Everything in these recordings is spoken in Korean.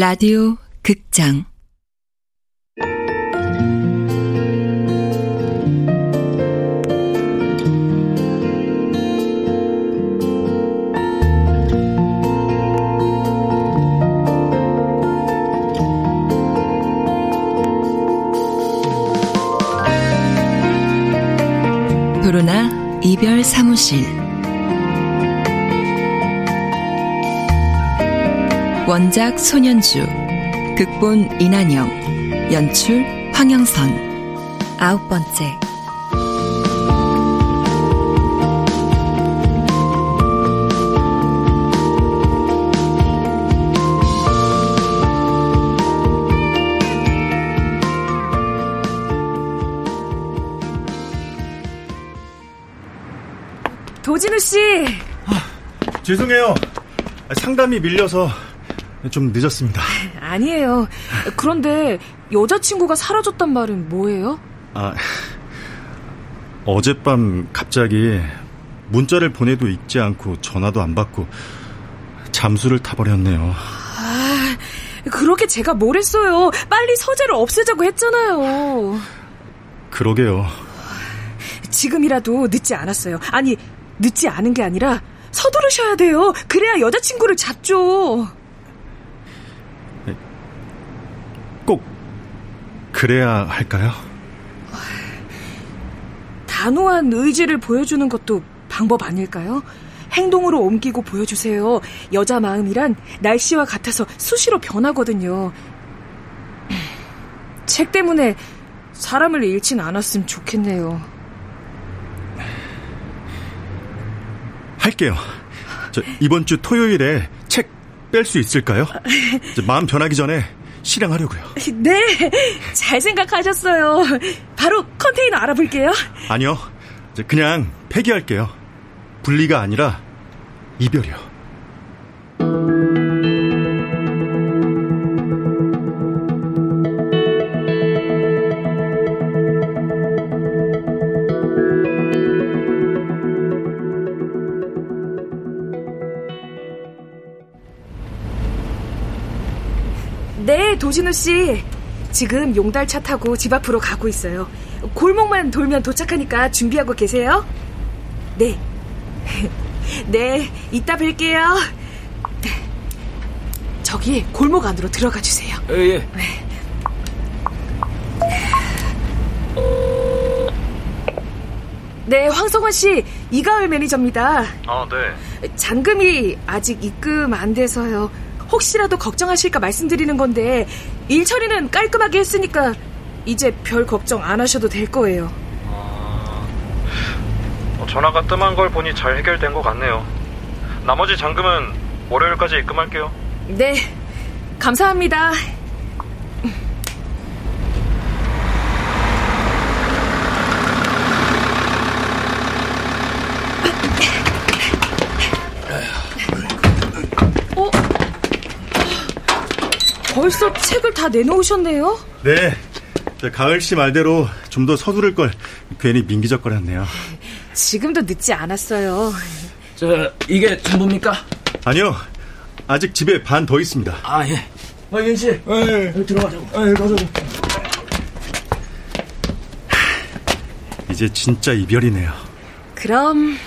라디오 극장. 도로나 이별 사무실 원작 손현주 극본 이난영 연출 황영선 아홉 번째 도진우 씨. 아, 죄송해요. 상담이 밀려서 좀 늦었습니다. 아니에요. 그런데 여자친구가 사라졌단 말은 뭐예요? 아, 어젯밤 갑자기 문자를 보내도 읽지 않고 전화도 안 받고 잠수를 타버렸네요. 아, 그렇게 제가 뭘 했어요. 빨리 서재를 없애자고 했잖아요. 그러게요. 지금이라도 늦지 않았어요. 아니, 늦지 않은 게 아니라 서두르셔야 돼요. 그래야 여자친구를 잡죠. 그래야 할까요? 단호한 의지를 보여주는 것도 방법 아닐까요? 행동으로 옮기고 보여주세요. 여자 마음이란 날씨와 같아서 수시로 변하거든요. 책 때문에 사람을 잃진 않았으면 좋겠네요. 할게요. 저 이번 주 토요일에 책 뺄 수 있을까요? 마음 변하기 전에 실행하려고요. 네, 잘 생각하셨어요. 바로 컨테이너 알아볼게요. 아니요, 그냥 폐기할게요. 분리가 아니라 이별이요. 네, 도진우 씨. 지금 용달차 타고 집 앞으로 가고 있어요. 골목만 돌면 도착하니까 준비하고 계세요. 네. 네, 이따 뵐게요. 저기 골목 안으로 들어가 주세요. 예, 예. 네. 네, 황성원 씨, 이가을 매니저입니다. 아, 네. 잔금이 아직 입금 안 돼서요. 혹시라도 걱정하실까 말씀드리는 건데 일 처리는 깔끔하게 했으니까 이제 별 걱정 안 하셔도 될 거예요. 아... 어, 전화가 뜸한 걸 보니 잘 해결된 것 같네요. 나머지 잔금은 월요일까지 입금할게요. 네, 감사합니다. 벌써 책을 다 내놓으셨네요? 네. 가을 씨 말대로 좀 더 서두를 걸 괜히 민기적거렸네요. 지금도 늦지 않았어요. 저 이게 전부입니까? 아니요. 아직 집에 반 더 있습니다. 아 예. 아 윤 씨. 예. 들어가자고. 예, 가자고. 이제 진짜 이별이네요. 그럼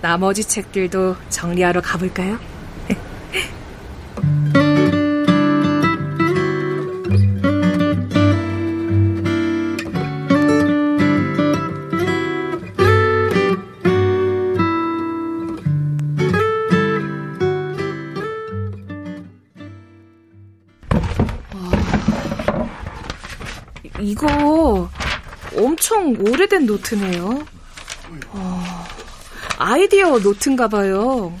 나머지 책들도 정리하러 가볼까요? 이거 엄청 오래된 노트네요. 어, 아이디어 노트인가 봐요.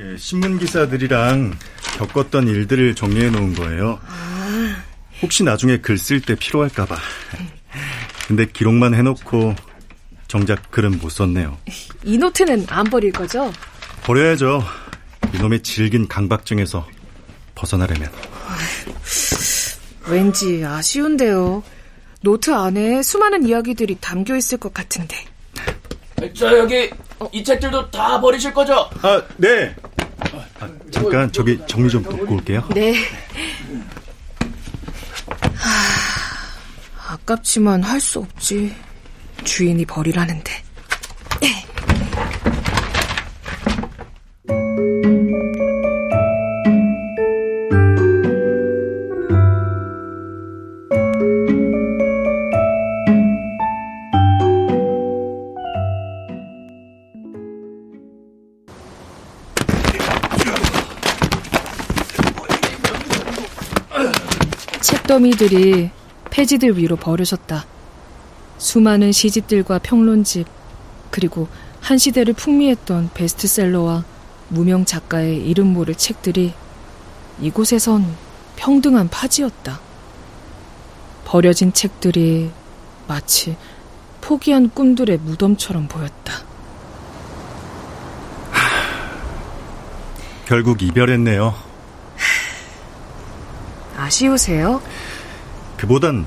예, 신문 기사들이랑 겪었던 일들을 정리해 놓은 거예요. 아. 혹시 나중에 글 쓸 때 필요할까 봐. 근데 기록만 해놓고 정작 글은 못 썼네요. 이 노트는 안 버릴 거죠? 버려야죠. 이놈의 질긴 강박증에서 벗어나려면. 왠지 아쉬운데요. 노트 안에 수많은 이야기들이 담겨 있을 것 같은데. 아, 저 여기 어. 이 책들도 다 버리실 거죠? 아, 네. 아, 잠깐 저기 정리 좀 돕고 올게요. 네. 하, 아깝지만 할 수 없지. 주인이 버리라는데. 책더미들이 폐지들 위로 버려졌다. 수많은 시집들과 평론집, 그리고 한 시대를 풍미했던 베스트셀러와 무명 작가의 이름 모를 책들이 이곳에선 평등한 파지였다. 버려진 책들이 마치 포기한 꿈들의 무덤처럼 보였다. 결국 이별했네요. 아쉬우세요? 그보단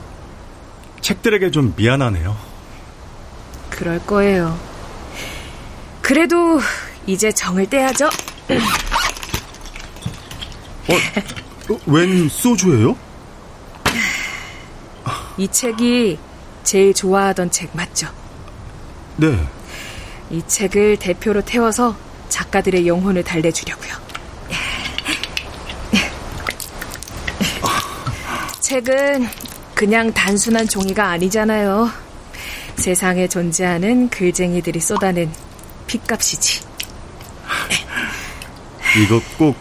책들에게 좀 미안하네요. 그럴 거예요. 그래도 이제 정을 떼야죠. 어, 웬 소주예요? 이 책이 제일 좋아하던 책 맞죠? 네. 이 책을 대표로 태워서 작가들의 영혼을 달래주려고요. 책은 그냥 단순한 종이가 아니잖아요. 세상에 존재하는 글쟁이들이 쏟아낸 핏값이지. 이거 꼭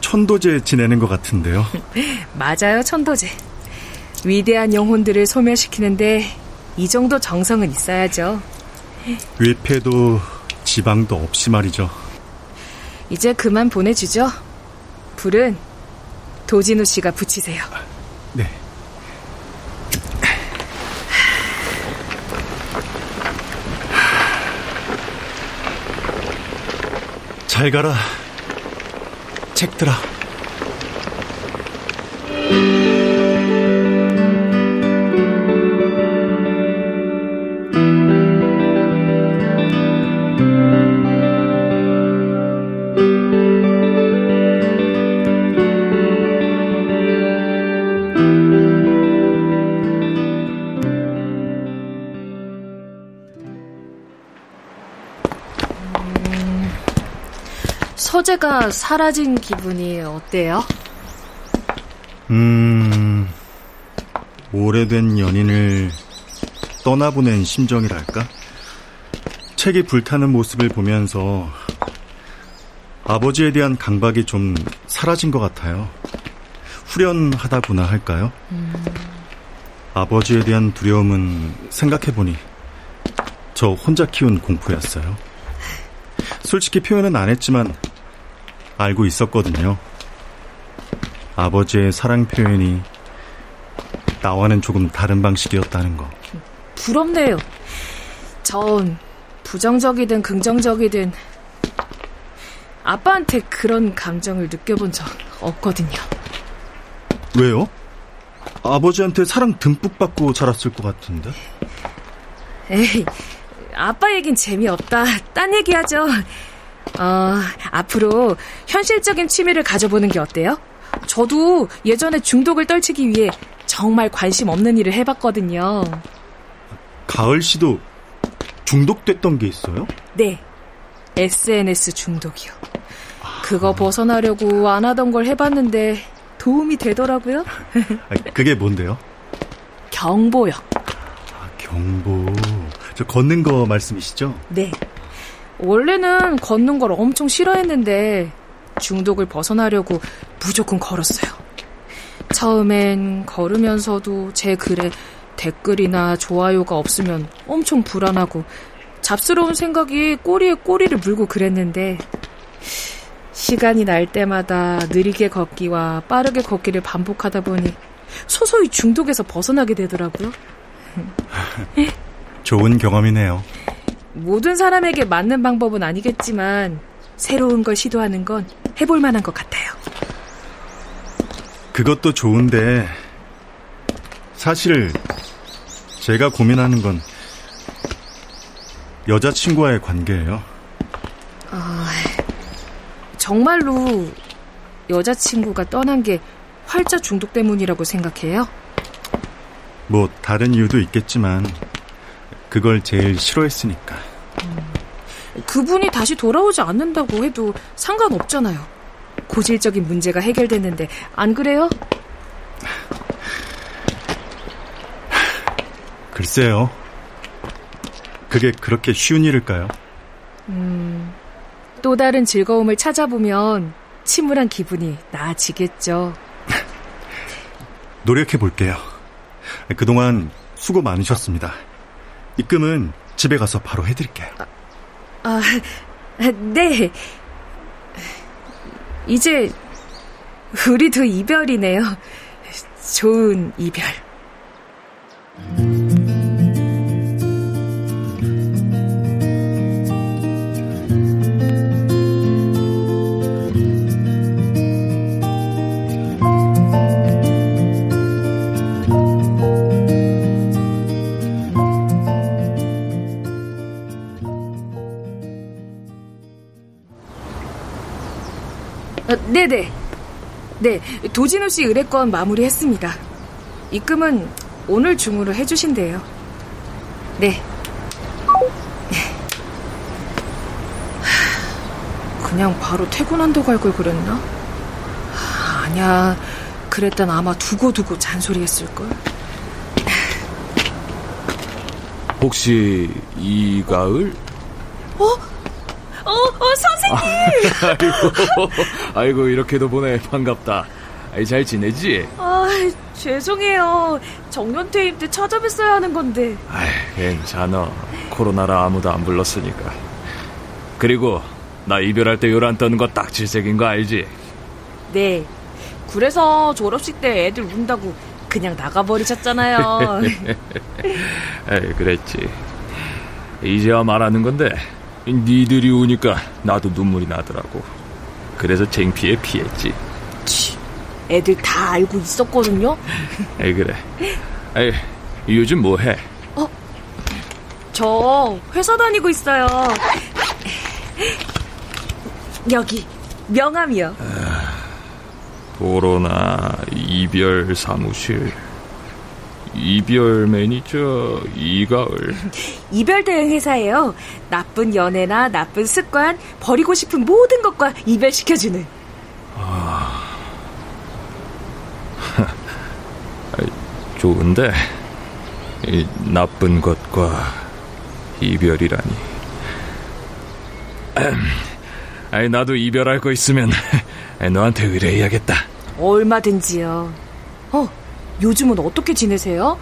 천도제 지내는 것 같은데요. 맞아요, 천도제. 위대한 영혼들을 소멸시키는데 이 정도 정성은 있어야죠. 위패도 지방도 없이 말이죠. 이제 그만 보내주죠. 불은 도진우 씨가 붙이세요. 네. 잘 가라. 책들아. 서재가 사라진 기분이 어때요? 음, 오래된 연인을 떠나보낸 심정이랄까? 책이 불타는 모습을 보면서 아버지에 대한 강박이 좀 사라진 것 같아요. 후련하다구나 할까요? 음. 아버지에 대한 두려움은 생각해보니 저 혼자 키운 공포였어요. 솔직히 표현은 안 했지만 알고 있었거든요. 아버지의 사랑 표현이 나와는 조금 다른 방식이었다는 거. 부럽네요. 전 부정적이든 긍정적이든 아빠한테 그런 감정을 느껴본 적 없거든요. 왜요? 아버지한테 사랑 듬뿍 받고 자랐을 것 같은데. 에이, 아빠 얘긴 재미없다. 딴 얘기하죠. 어, 앞으로 현실적인 취미를 가져보는 게 어때요? 저도 예전에 중독을 떨치기 위해 정말 관심 없는 일을 해봤거든요. 가을 씨도 중독됐던 게 있어요? 네. SNS 중독이요. 그거 벗어나려고 안 하던 걸 해봤는데 도움이 되더라고요. 그게 뭔데요? 경보요. 아, 경보. 저 걷는 거 말씀이시죠? 네. 원래는 걷는 걸 엄청 싫어했는데 중독을 벗어나려고 무조건 걸었어요. 처음엔 걸으면서도 제 글에 댓글이나 좋아요가 없으면 엄청 불안하고 잡스러운 생각이 꼬리에 꼬리를 물고 그랬는데 시간이 날 때마다 느리게 걷기와 빠르게 걷기를 반복하다 보니 서서히 중독에서 벗어나게 되더라고요. 좋은 경험이네요. 모든 사람에게 맞는 방법은 아니겠지만 새로운 걸 시도하는 건 해볼 만한 것 같아요. 그것도 좋은데 사실 제가 고민하는 건 여자친구와의 관계예요. 아, 정말로 여자친구가 떠난 게 활자 중독 때문이라고 생각해요? 뭐 다른 이유도 있겠지만 그걸 제일 싫어했으니까. 음, 그분이 다시 돌아오지 않는다고 해도 상관없잖아요. 고질적인 문제가 해결됐는데 안 그래요? 글쎄요. 그게 그렇게 쉬운 일일까요? 음, 또 다른 즐거움을 찾아보면 침울한 기분이 나아지겠죠. 노력해 볼게요. 그동안 수고 많으셨습니다. 입금은 집에 가서 바로 해드릴게요. 아, 아, 네. 이제 우리도 이별이네요. 좋은 이별. 아, 네네. 네, 도진우 씨 의뢰건 마무리했습니다. 입금은 오늘 중으로 해주신대요. 네. 그냥 바로 퇴근한다고 할 걸 그랬나? 아니야. 그랬단 아마 두고두고 잔소리했을걸. 혹시 이 가을? 어? 어, 어! 아이고, 아이고, 이렇게도 보네. 반갑다. 아이, 잘 지내지? 아, 죄송해요. 정년퇴임 때 찾아뵀어야 하는 건데. 아이, 괜찮아. 코로나라 아무도 안 불렀으니까. 그리고, 나 이별할 때 요란 떠는 거 딱 질색인 거 알지? 네. 그래서 졸업식 때 애들 운다고 그냥 나가버리셨잖아요. 에이, 그랬지. 이제야 말하는 건데, 니들이 우니까 나도 눈물이 나더라고. 그래서 창피해 피했지. 치, 애들 다 알고 있었거든요. 에이 그래. 에이 요즘 뭐 해? 어, 저 회사 다니고 있어요. 여기 명함이요. 아, 코로나 이별 사무실. 이별 매니저 이가을 이별 대응 회사예요. 나쁜 연애나 나쁜 습관, 버리고 싶은 모든 것과 이별시켜주는. 아... 좋은데 이 나쁜 것과 이별이라니. 아니 나도 이별할 거 있으면 너한테 의뢰해야겠다. 얼마든지요. 어, 요즘은 어떻게 지내세요?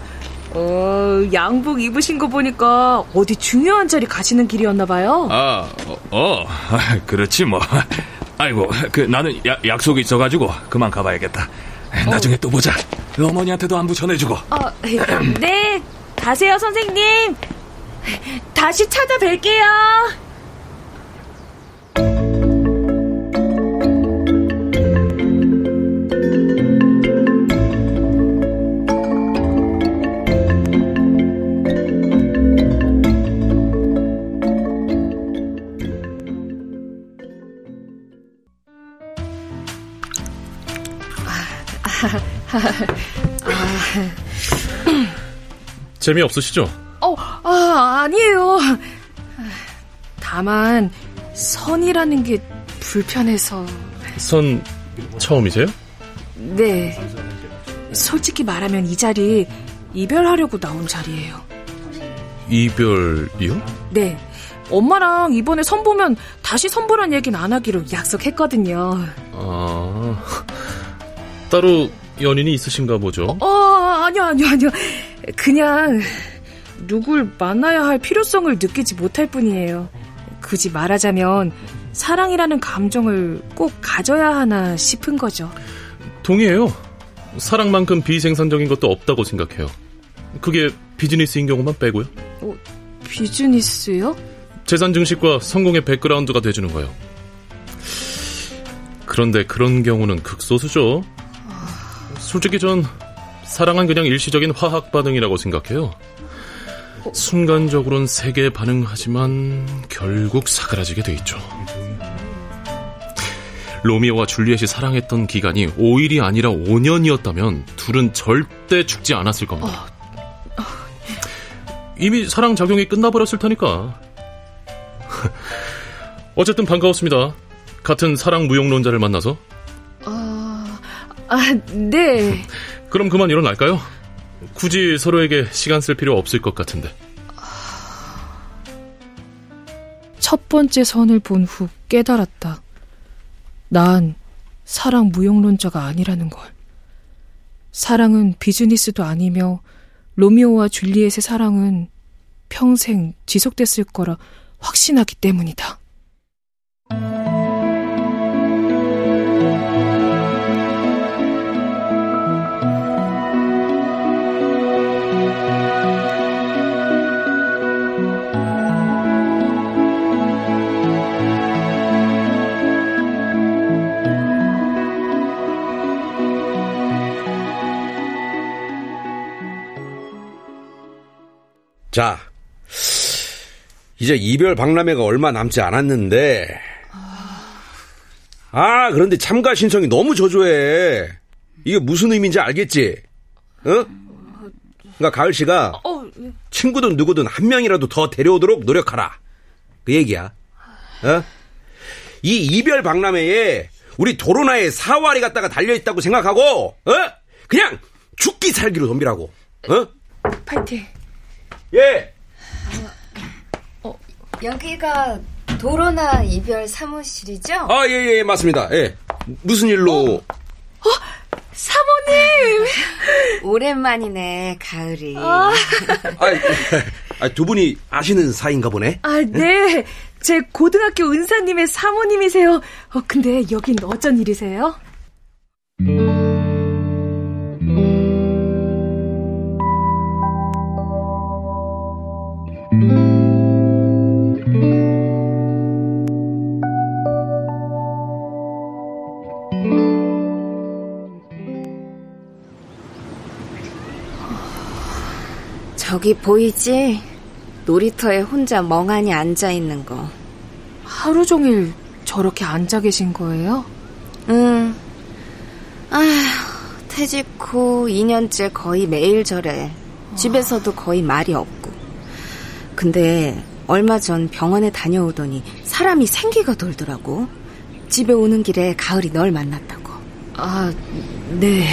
어, 양복 입으신 거 보니까 어디 중요한 자리 가시는 길이었나 봐요. 아, 어, 어 그렇지 뭐. 아이고, 그 나는 야, 약속이 있어가지고 그만 가봐야겠다. 나중에 어. 또 보자. 어머니한테도 안부 전해주고. 어, 네, 가세요 선생님. 다시 찾아뵐게요. 재미없으시죠? 어, 아, 아니에요. 다만, 선이라는 게 불편해서. 선, 처음이세요? 네. 솔직히 말하면 이 자리, 이별하려고 나온 자리예요. 이별이요? 네. 엄마랑 이번에 선 보면 다시 선보란 얘기는 안 하기로 약속했거든요. 아, 따로 연인이 있으신가 보죠? 어, 아니요, 아니요, 아니요. 그냥 누굴 만나야 할 필요성을 느끼지 못할 뿐이에요. 굳이 말하자면 사랑이라는 감정을 꼭 가져야 하나 싶은 거죠. 동의해요. 사랑만큼 비생산적인 것도 없다고 생각해요. 그게 비즈니스인 경우만 빼고요. 어, 비즈니스요? 재산 증식과 성공의 백그라운드가 돼주는 거요. 그런데 그런 경우는 극소수죠. 솔직히 전 사랑은 그냥 일시적인 화학 반응이라고 생각해요. 순간적으로는 세게 반응하지만 결국 사그라지게 돼 있죠. 로미오와 줄리엣이 사랑했던 기간이 5일이 아니라 5년이었다면 둘은 절대 죽지 않았을 겁니다. 어, 이미 사랑 작용이 끝나버렸을 테니까. 어쨌든 반가웠습니다. 같은 사랑 무용론자를 만나서. 아, 아, 네. 그럼 그만 일어날까요? 굳이 서로에게 시간 쓸 필요 없을 것 같은데. 첫 번째 선을 본 후 깨달았다. 난 사랑 무용론자가 아니라는 걸. 사랑은 비즈니스도 아니며 로미오와 줄리엣의 사랑은 평생 지속됐을 거라 확신하기 때문이다. 자, 이제 이별 박람회가 얼마 남지 않았는데, 아, 그런데 참가 신청이 너무 저조해. 이게 무슨 의미인지 알겠지? 어? 그러니까 가을 씨가 친구든 누구든 한 명이라도 더 데려오도록 노력하라. 그 얘기야. 어? 이 이별 박람회에 우리 도로나의 사활이 갖다가 달려있다고 생각하고, 어? 그냥 죽기 살기로 덤비라고. 어? 파이팅. 예! 여기가 도로나 이별 사무실이죠? 아, 예, 예, 맞습니다. 예. 무슨 일로? 사모님! 오랜만이네, 가을이. 아, 아, 두 분이 아시는 사이인가 보네? 아, 네. 제 고등학교 은사님의 사모님이세요. 어, 근데 여긴 어쩐 일이세요? 저기 보이지? 놀이터에 혼자 멍하니 앉아 있는 거. 하루 종일 저렇게 앉아 계신 거예요? 응. 아휴, 퇴직 후 2년째 거의 매일 저래. 집에서도 거의 말이 없고. 근데 얼마 전 병원에 다녀오더니 사람이 생기가 돌더라고. 집에 오는 길에 가을이 널 만났다고. 아, 네.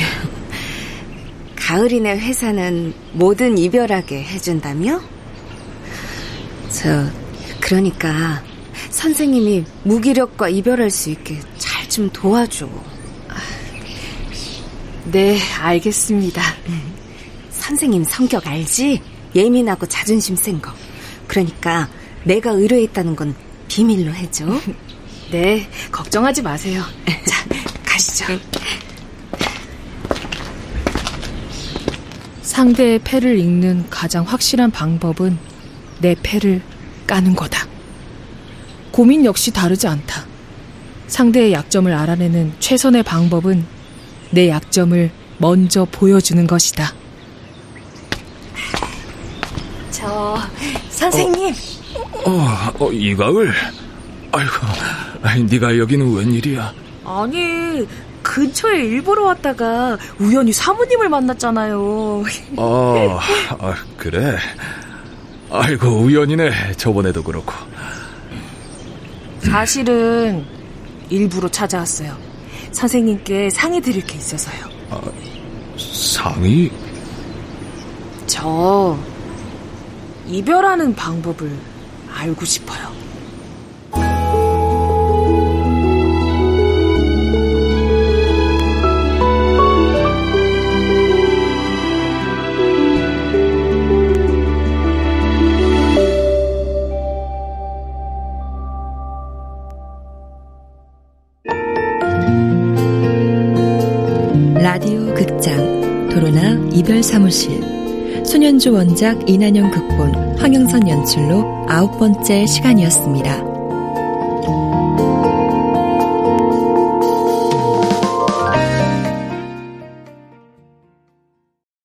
가을이네 회사는 뭐든 이별하게 해준다며? 저, 그러니까 선생님이 무기력과 이별할 수 있게 잘 좀 도와줘. 네, 알겠습니다. 선생님 성격 알지? 예민하고 자존심 센 거. 그러니까 내가 의뢰했다는 건 비밀로 해줘. 네, 걱정하지 마세요. 자, 가시죠. 상대의 패를 읽는 가장 확실한 방법은 내 패를 까는 거다. 고민 역시 다르지 않다. 상대의 약점을 알아내는 최선의 방법은 내 약점을 먼저 보여주는 것이다. 저, 선생님. 어, 어 이가을? 아이고, 아이, 네가 여기는 웬일이야? 아니, 근처에 일보러 왔다가 우연히 사모님을 만났잖아요. 어, 아, 그래. 아이고, 우연이네. 저번에도 그렇고. 사실은 일부러 찾아왔어요. 선생님께 상의 드릴 게 있어서요. 상의? 저 이별하는 방법을 알고 싶어요. 사무실 소년주 원작 이난영 극본 황영선 연출로 아홉 번째 시간이었습니다.